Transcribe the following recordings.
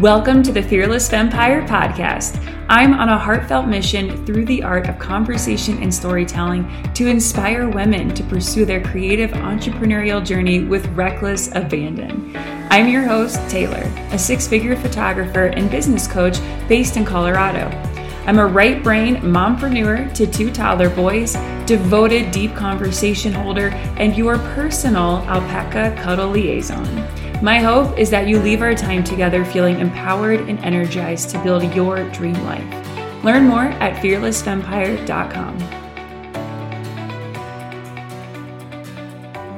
Welcome to the Fearless Fempire podcast. I'm on a heartfelt mission through the art of conversation and storytelling to inspire women to pursue their creative entrepreneurial journey with reckless abandon. I'm your host, Taylor, a six figure photographer and business coach based in Colorado. I'm a right brain mompreneur to two toddler boys, devoted deep conversation holder, and your personal alpaca cuddle liaison. My hope is that you leave our time together feeling empowered and energized to build your dream life. Learn more at fearlessfempire.com.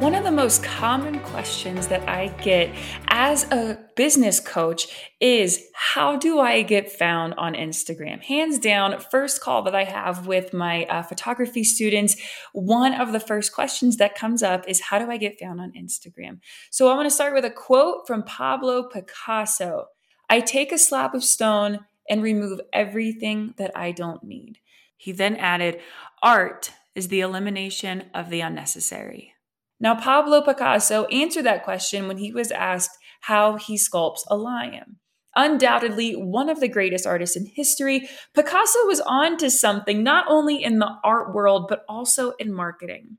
One of the most common questions that I get as a business coach is how do I get found on Instagram? Hands down, first call that I have with my uh, photography students, one of the first questions that comes up is how do I get found on Instagram? So I want to start with a quote from Pablo Picasso I take a slab of stone and remove everything that I don't need. He then added, Art is the elimination of the unnecessary. Now, Pablo Picasso answered that question when he was asked how he sculpts a lion. Undoubtedly, one of the greatest artists in history, Picasso was on to something not only in the art world, but also in marketing.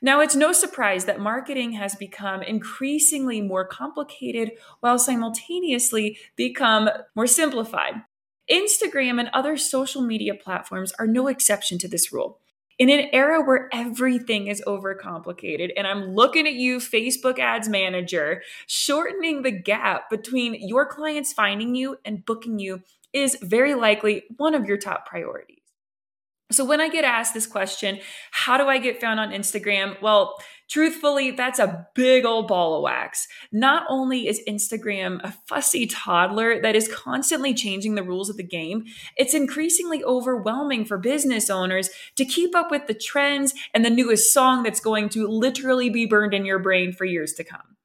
Now, it's no surprise that marketing has become increasingly more complicated while simultaneously become more simplified. Instagram and other social media platforms are no exception to this rule in an era where everything is overcomplicated, and I'm looking at you, Facebook ads manager, shortening the gap between your clients finding you and booking you is very likely one of your top priorities. So, when I get asked this question, how do I get found on Instagram? Well, Truthfully, that's a big old ball of wax. Not only is Instagram a fussy toddler that is constantly changing the rules of the game, it's increasingly overwhelming for business owners to keep up with the trends and the newest song that's going to literally be burned in your brain for years to come.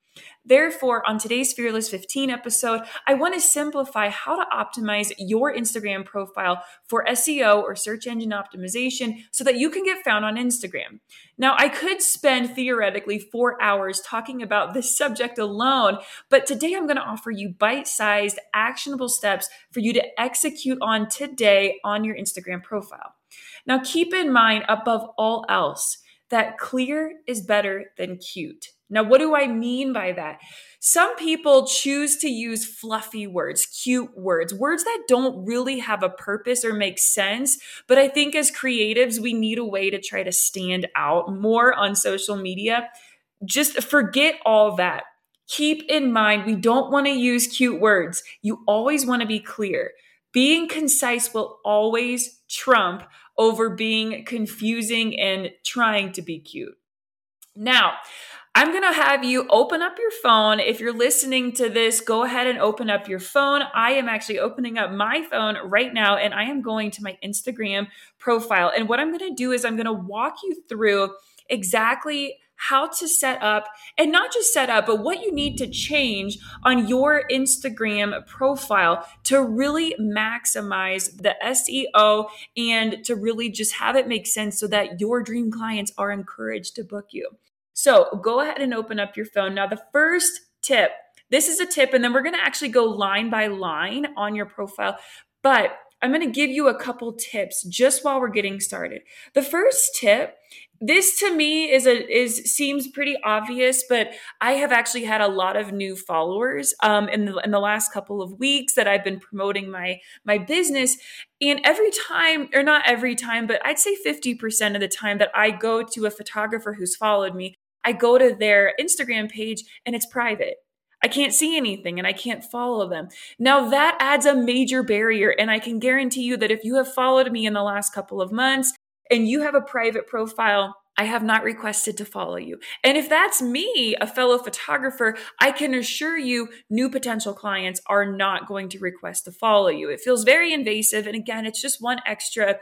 Therefore, on today's Fearless 15 episode, I want to simplify how to optimize your Instagram profile for SEO or search engine optimization so that you can get found on Instagram. Now, I could spend theoretically four hours talking about this subject alone, but today I'm going to offer you bite sized, actionable steps for you to execute on today on your Instagram profile. Now, keep in mind, above all else, that clear is better than cute. Now, what do I mean by that? Some people choose to use fluffy words, cute words, words that don't really have a purpose or make sense. But I think as creatives, we need a way to try to stand out more on social media. Just forget all that. Keep in mind, we don't want to use cute words. You always want to be clear. Being concise will always trump over being confusing and trying to be cute. Now, I'm going to have you open up your phone. If you're listening to this, go ahead and open up your phone. I am actually opening up my phone right now and I am going to my Instagram profile. And what I'm going to do is I'm going to walk you through exactly how to set up and not just set up, but what you need to change on your Instagram profile to really maximize the SEO and to really just have it make sense so that your dream clients are encouraged to book you. So go ahead and open up your phone. Now, the first tip this is a tip, and then we're going to actually go line by line on your profile. But I'm going to give you a couple tips just while we're getting started. The first tip this to me is a is seems pretty obvious but i have actually had a lot of new followers um, in the in the last couple of weeks that i've been promoting my my business and every time or not every time but i'd say 50% of the time that i go to a photographer who's followed me I go to their Instagram page and it's private. I can't see anything and I can't follow them. Now that adds a major barrier. And I can guarantee you that if you have followed me in the last couple of months and you have a private profile, I have not requested to follow you. And if that's me, a fellow photographer, I can assure you new potential clients are not going to request to follow you. It feels very invasive. And again, it's just one extra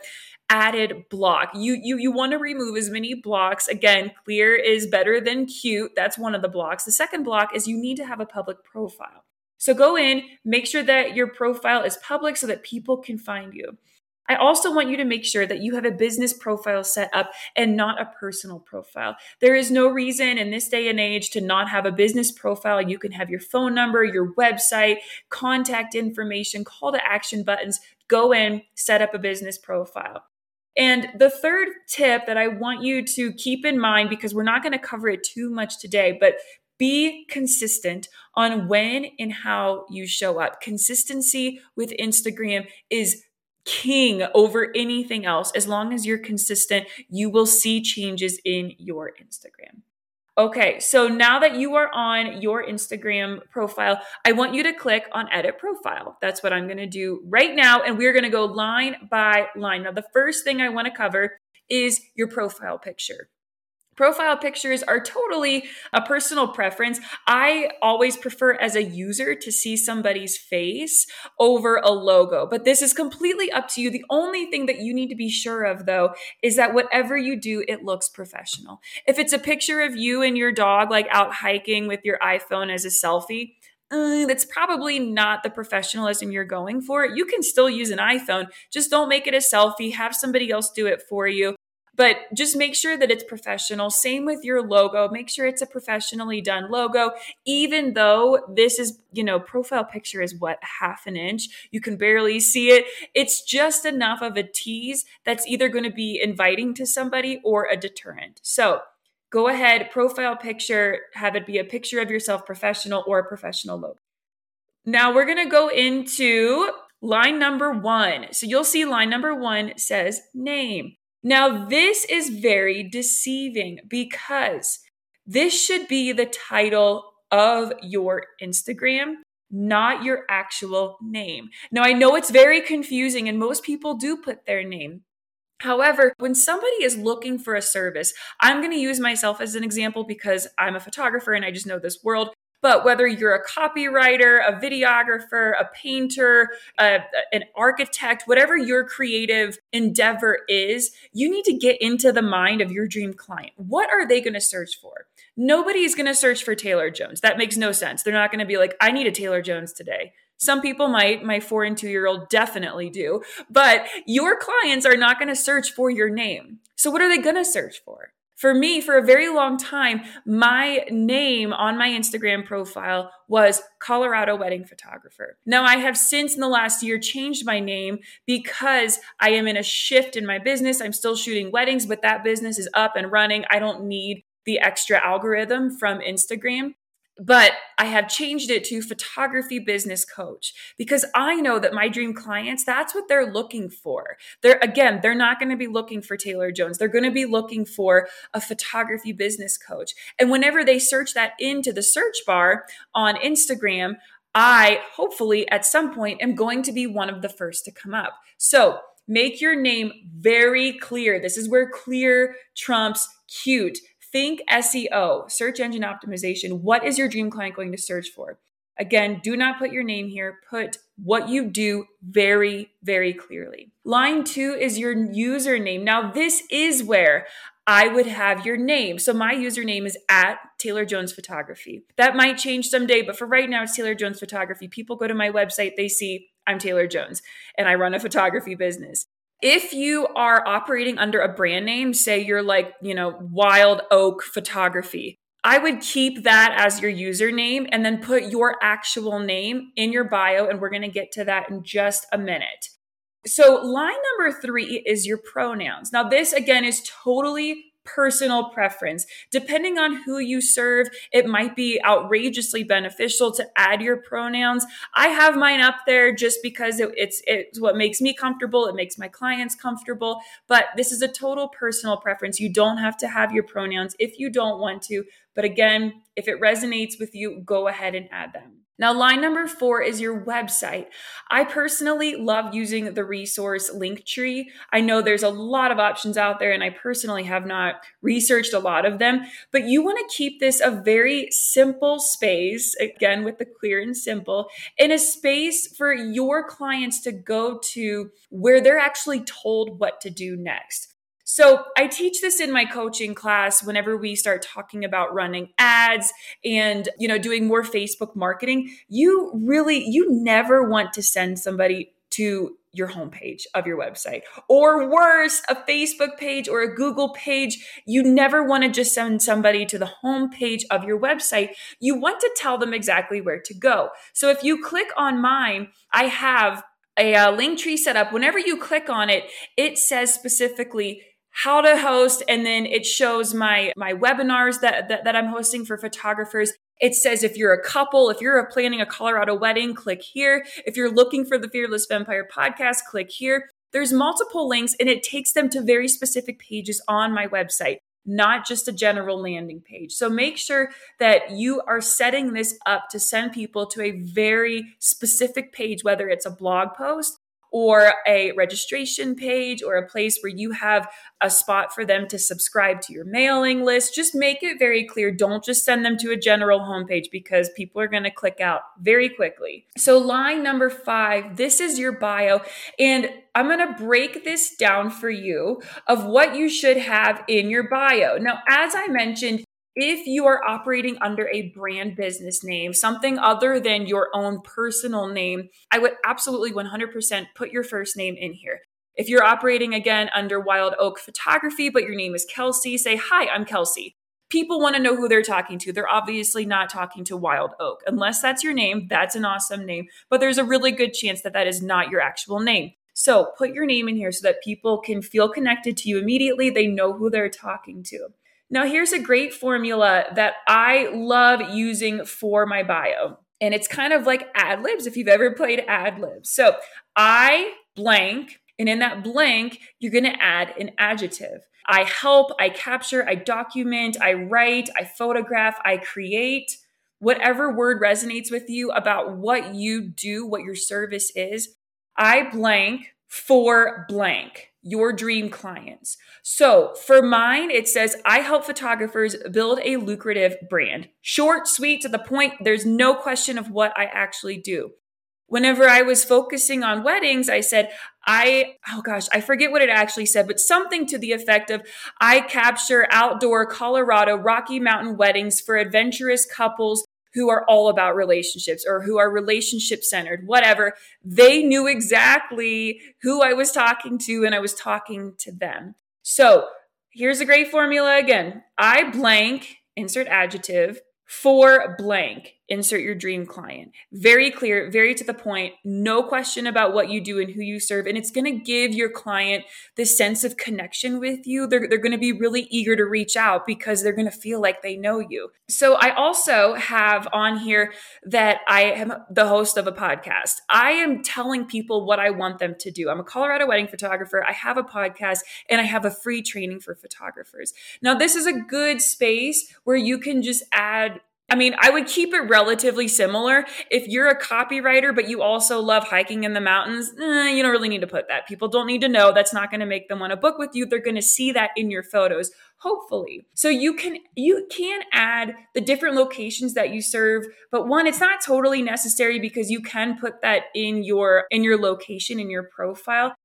added block. You you you want to remove as many blocks. Again, clear is better than cute. That's one of the blocks. The second block is you need to have a public profile. So go in, make sure that your profile is public so that people can find you. I also want you to make sure that you have a business profile set up and not a personal profile. There is no reason in this day and age to not have a business profile. You can have your phone number, your website, contact information, call to action buttons. Go in, set up a business profile. And the third tip that I want you to keep in mind, because we're not going to cover it too much today, but be consistent on when and how you show up. Consistency with Instagram is king over anything else. As long as you're consistent, you will see changes in your Instagram. Okay, so now that you are on your Instagram profile, I want you to click on edit profile. That's what I'm gonna do right now. And we're gonna go line by line. Now, the first thing I wanna cover is your profile picture. Profile pictures are totally a personal preference. I always prefer as a user to see somebody's face over a logo, but this is completely up to you. The only thing that you need to be sure of though is that whatever you do, it looks professional. If it's a picture of you and your dog like out hiking with your iPhone as a selfie, uh, that's probably not the professionalism you're going for. You can still use an iPhone, just don't make it a selfie. Have somebody else do it for you but just make sure that it's professional. Same with your logo. Make sure it's a professionally done logo, even though this is, you know, profile picture is what half an inch. You can barely see it. It's just enough of a tease that's either going to be inviting to somebody or a deterrent. So go ahead, profile picture, have it be a picture of yourself, professional or a professional logo. Now we're going to go into line number one. So you'll see line number one says name. Now, this is very deceiving because this should be the title of your Instagram, not your actual name. Now, I know it's very confusing and most people do put their name. However, when somebody is looking for a service, I'm going to use myself as an example because I'm a photographer and I just know this world. But whether you're a copywriter, a videographer, a painter, a, an architect, whatever your creative endeavor is, you need to get into the mind of your dream client. What are they going to search for? Nobody's going to search for Taylor Jones. That makes no sense. They're not going to be like, I need a Taylor Jones today. Some people might, my four and two year old definitely do, but your clients are not going to search for your name. So, what are they going to search for? For me, for a very long time, my name on my Instagram profile was Colorado Wedding Photographer. Now, I have since in the last year changed my name because I am in a shift in my business. I'm still shooting weddings, but that business is up and running. I don't need the extra algorithm from Instagram but I have changed it to photography business coach because I know that my dream clients, that's what they're looking for. They're again, they're not going to be looking for Taylor Jones. They're going to be looking for a photography business coach. And whenever they search that into the search bar on Instagram, I hopefully at some point am going to be one of the first to come up. So, make your name very clear. This is where clear trumps cute think SEO, search engine optimization. What is your dream client going to search for? Again, do not put your name here. Put what you do very, very clearly. Line two is your username. Now, this is where I would have your name. So my username is at Taylor Jones Photography. That might change someday, but for right now, it's Taylor Jones Photography. People go to my website, they see I'm Taylor Jones and I run a photography business if you are operating under a brand name, say you're like, you know, Wild Oak Photography, I would keep that as your username and then put your actual name in your bio. And we're going to get to that in just a minute. So, line number three is your pronouns. Now, this again is totally personal preference. Depending on who you serve, it might be outrageously beneficial to add your pronouns. I have mine up there just because it, it's it's what makes me comfortable, it makes my clients comfortable, but this is a total personal preference. You don't have to have your pronouns if you don't want to, but again, if it resonates with you, go ahead and add them. Now, line number four is your website. I personally love using the resource Linktree. I know there's a lot of options out there, and I personally have not researched a lot of them, but you want to keep this a very simple space, again, with the clear and simple, in a space for your clients to go to where they're actually told what to do next. So I teach this in my coaching class whenever we start talking about running ads and, you know, doing more Facebook marketing. You really, you never want to send somebody to your homepage of your website. Or worse, a Facebook page or a Google page. You never want to just send somebody to the homepage of your website. You want to tell them exactly where to go. So if you click on mine, I have a, uh, a link tree set up. Whenever you click on it, it says specifically how to host and then it shows my my webinars that, that, that i'm hosting for photographers it says if you're a couple, if you're planning a Colorado wedding, click here. If you're looking for the Fearless Fempire podcast, click here. There's multiple links and it takes them to very specific pages on my website, not just a general landing page. So make sure that you are setting this up to send people to a very specific page, whether it's a blog post or a registration page or a place where you have a spot for them to subscribe to your mailing list. Just make it very clear. Don't just send them to a general homepage because people are going to click out very quickly. So, line number five this is your bio. And I'm going to break this down for you of what you should have in your bio. Now, as I mentioned, if you are operating under a brand business name, something other than your own personal name, I would absolutely 100% put your first name in here. If you're operating again under Wild Oak Photography, but your name is Kelsey, say, Hi, I'm Kelsey. People want to know who they're talking to. They're obviously not talking to Wild Oak. Unless that's your name, that's an awesome name, but there's a really good chance that that is not your actual name. So put your name in here so that people can feel connected to you immediately. They know who they're talking to. Now, here's a great formula that I love using for my bio. And it's kind of like ad libs if you've ever played ad libs. So I blank, and in that blank, you're to add an adjective. I help, I capture, I document, I write, I photograph, I create. Whatever word resonates with you about what you do, what your service is, I blank for blank your dream clients. So for mine, it says, I help photographers build a lucrative brand. Short, sweet, to the point. There's no question of what I actually do. Whenever I was focusing on weddings, I said, I, oh gosh, I forget what it actually said, but something to the effect of I capture outdoor Colorado Rocky Mountain weddings for adventurous couples who are all about relationships or who are relationship centered, whatever. They knew exactly who I was talking to and I was talking to them. So here's a great formula again I blank, insert adjective, for blank insert your dream client. Very clear, very to the point, no question about what you do and who you serve. And it's going to give your client this sense of connection with you. They're, they're going to be really eager to reach out because they're going to feel like they know you. So I also have on here that I am the host of a podcast. I am telling people what I want them to do. I'm a Colorado wedding photographer. I have a podcast and I have a free training for photographers. Now, this is a good space where you can just add I mean, I would keep it relatively similar. If you're a copywriter, but you also love hiking in the mountains, eh, you don't really need to put that. People don't need to know. That's not going to make them want to book with you. They're going to see that in your photos, hopefully. So you can you can add the different locations that you serve, but one, it's not totally necessary because you can put that in your in your location in your profile.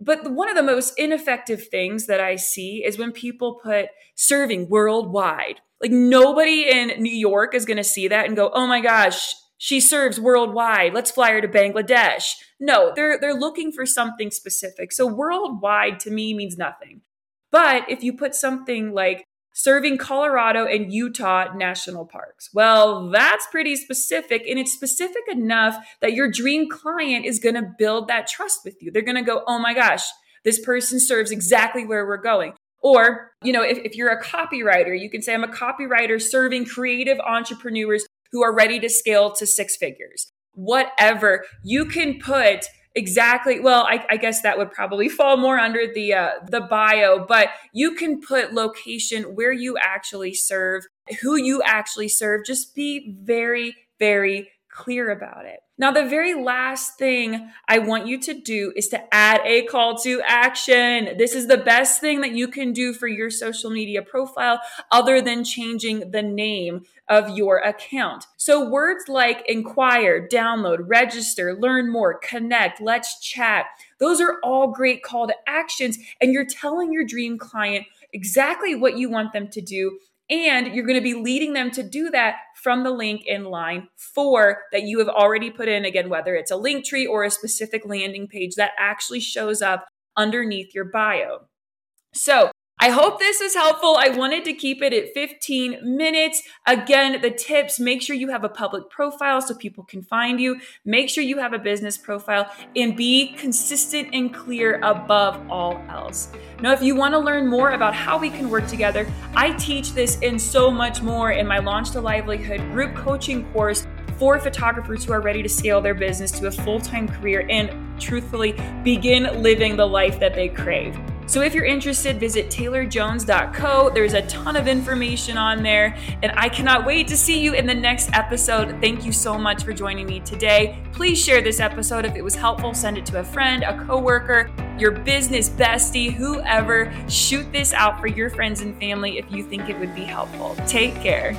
But one of the most ineffective things that I see is when people put serving worldwide like nobody in New York is going to see that and go, "Oh my gosh, she serves worldwide. Let's fly her to Bangladesh." No, they're they're looking for something specific. So worldwide to me means nothing. But if you put something like serving Colorado and Utah national parks. Well, that's pretty specific and it's specific enough that your dream client is going to build that trust with you. They're going to go, "Oh my gosh, this person serves exactly where we're going." Or, you know, if, if you're a copywriter, you can say, I'm a copywriter serving creative entrepreneurs who are ready to scale to six figures. Whatever. You can put exactly. Well I, I, guess that would probably fall more under the uh, the bio but you can put location where you actually serve who you actually serve. Just be very very clear about it now, the very last thing I want you to do is to add a call to action. This is the best thing that you can do for your social media profile other than changing the name of your account. So, words like inquire, download, register, learn more, connect, let's chat, those are all great call to actions. And you're telling your dream client exactly what you want them to do And you're going to be leading them to do that from the link in line four that you have already put in. Again, whether it's a link tree or a specific landing page that actually shows up underneath your bio. So I hope this is helpful. I wanted to keep it at 15 minutes. Again, the tips make sure you have a public profile so people can find you. Make sure you have a business profile and be consistent and clear above all else. Now, if you want to learn more about how we can work together, I teach this and so much more in my Launch to Livelihood group coaching course for photographers who are ready to scale their business to a full time career and truthfully begin living the life that they crave. So if you're interested, visit taylorjones.co. There's a ton of information on there, and I cannot wait to see you in the next episode. Thank you so much for joining me today. Please share this episode if it was helpful. Send it to a friend, a coworker, your business bestie, whoever. Shoot this out for your friends and family if you think it would be helpful. Take care.